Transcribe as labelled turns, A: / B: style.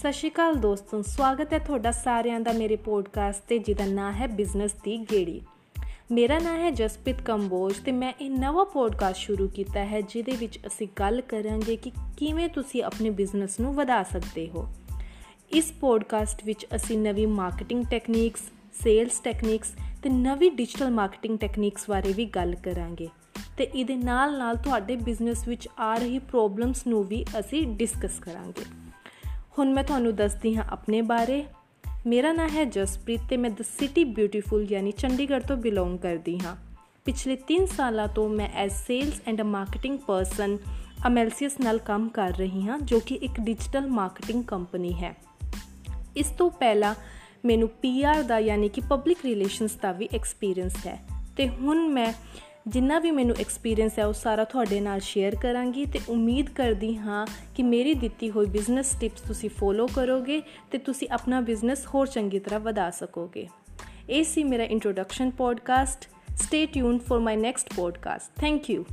A: ਸਤਿ ਸ਼੍ਰੀ ਅਕਾਲ ਦੋਸਤੋ, ਸਵਾਗਤ ਹੈ ਤੁਹਾਡਾ ਸਾਰਿਆਂ ਦਾ ਮੇਰੇ ਪੋਡਕਾਸਟ ਤੇ, ਜਿਹਦਾ ਨਾਮ ਹੈ ਬਿਜ਼ਨਸ ਦੀ ਗੇੜੀ। ਮੇਰਾ ਨਾਮ ਹੈ ਜਸਪਿਤ ਕੰਬੋਜ ਤੇ ਮੈਂ ਇਹ ਨਵਾਂ ਪੋਡਕਾਸਟ ਸ਼ੁਰੂ ਕੀਤਾ ਹੈ, ਜਿਹਦੇ ਵਿੱਚ ਅਸੀਂ ਗੱਲ ਕਰਾਂਗੇ ਕਿ ਕਿਵੇਂ ਤੁਸੀਂ ਆਪਣੇ ਬਿਜ਼ਨਸ ਨੂੰ ਵਧਾ ਸਕਦੇ ਹੋ। ਇਸ ਪੋਡਕਾਸਟ ਵਿੱਚ ਅਸੀਂ ਨਵੀਂ ਮਾਰਕੀਟਿੰਗ ਟੈਕਨੀਕਸ ਸੇਲਸ ਟੈਕਨੀਕਸ ਤੇ ਨਵੀਂ ਡਿਜੀਟਲ ਮਾਰਕੀਟਿੰਗ ਟੈਕਨੀਕਸ ਬਾਰੇ ਵੀ ਗੱਲ ਕਰਾਂਗੇ। ਤੇ ਇਹਦੇ ਨਾਲ ਨਾਲ ਤੁਹਾਡੇ ਬਿਜ਼ਨਸ ਵਿੱਚ ਆ ਰਹੀ ਪ੍ਰੋਬਲਮਸ ਨੂੰ ਵੀ ਅਸੀਂ ਡਿਸਕਸ ਕਰਾਂਗੇ। ਹੁਣ ਮੈਂ ਤੁਹਾਨੂੰ ਦੱਸਦੀ ਹਾਂ ਆਪਣੇ ਬਾਰੇ। ਮੇਰਾ ਨਾਮ ਹੈ ਜਸਪ੍ਰੀਤ ਤੇ ਮੈਂ ਦ ਸਿਟੀ ਬਿਊਟੀਫੁਲ ਯਾਨੀ ਚੰਡੀਗੜ੍ਹ ਤੋਂ ਬਿਲੋਂਗ ਕਰਦੀ ਹਾਂ। ਪਿਛਲੇ 3 ਸਾਲਾਂ ਤੋਂ ਮੈਂ as sales and a marketing person ਅਮੈਲਸੀਅਸ ਨਾਲ ਕੰਮ ਕਰ ਰਹੀ ਹਾਂ, ਜੋ ਕਿ ਇੱਕ ਡਿਜੀਟਲ ਮਾਰਕੀਟਿੰਗ ਕੰਪਨੀ ਹੈ। ਇਸ ਤੋਂ ਪਹਿਲਾਂ ਮੈਨੂੰ ਪੀਆਰ ਦਾ ਯਾਨੀ ਕਿ ਪਬਲਿਕ ਰਿਲੇਸ਼ਨਸ ਦਾ ਵੀ ਐਕਸਪੀਰੀਅੰਸ ਹੈ। ਤੇ ਹੁਣ ਮੈਂ ਜਿੰਨਾ ਵੀ ਮੈਨੂੰ ਐਕਸਪੀਰੀਅੰਸ ਹੈ, ਉਹ ਸਾਰਾ ਤੁਹਾਡੇ ਨਾਲ ਸ਼ੇਅਰ ਕਰਾਂਗੀ ਤੇ ਉਮੀਦ ਕਰਦੀ ਹਾਂ ਕਿ ਮੇਰੀ ਦਿੱਤੀ ਹੋਈ ਬਿਜ਼ਨਸ ਟਿਪਸ ਤੁਸੀਂ ਫੋਲੋ ਕਰੋਗੇ ਤੇ ਤੁਸੀਂ ਆਪਣਾ ਬਿਜ਼ਨਸ ਹੋਰ ਚੰਗੀ ਤਰ੍ਹਾਂ ਵਧਾ ਸਕੋਗੇ। ਇਹ ਸੀ ਮੇਰਾ introduction podcast stay tuned for my next podcast thank you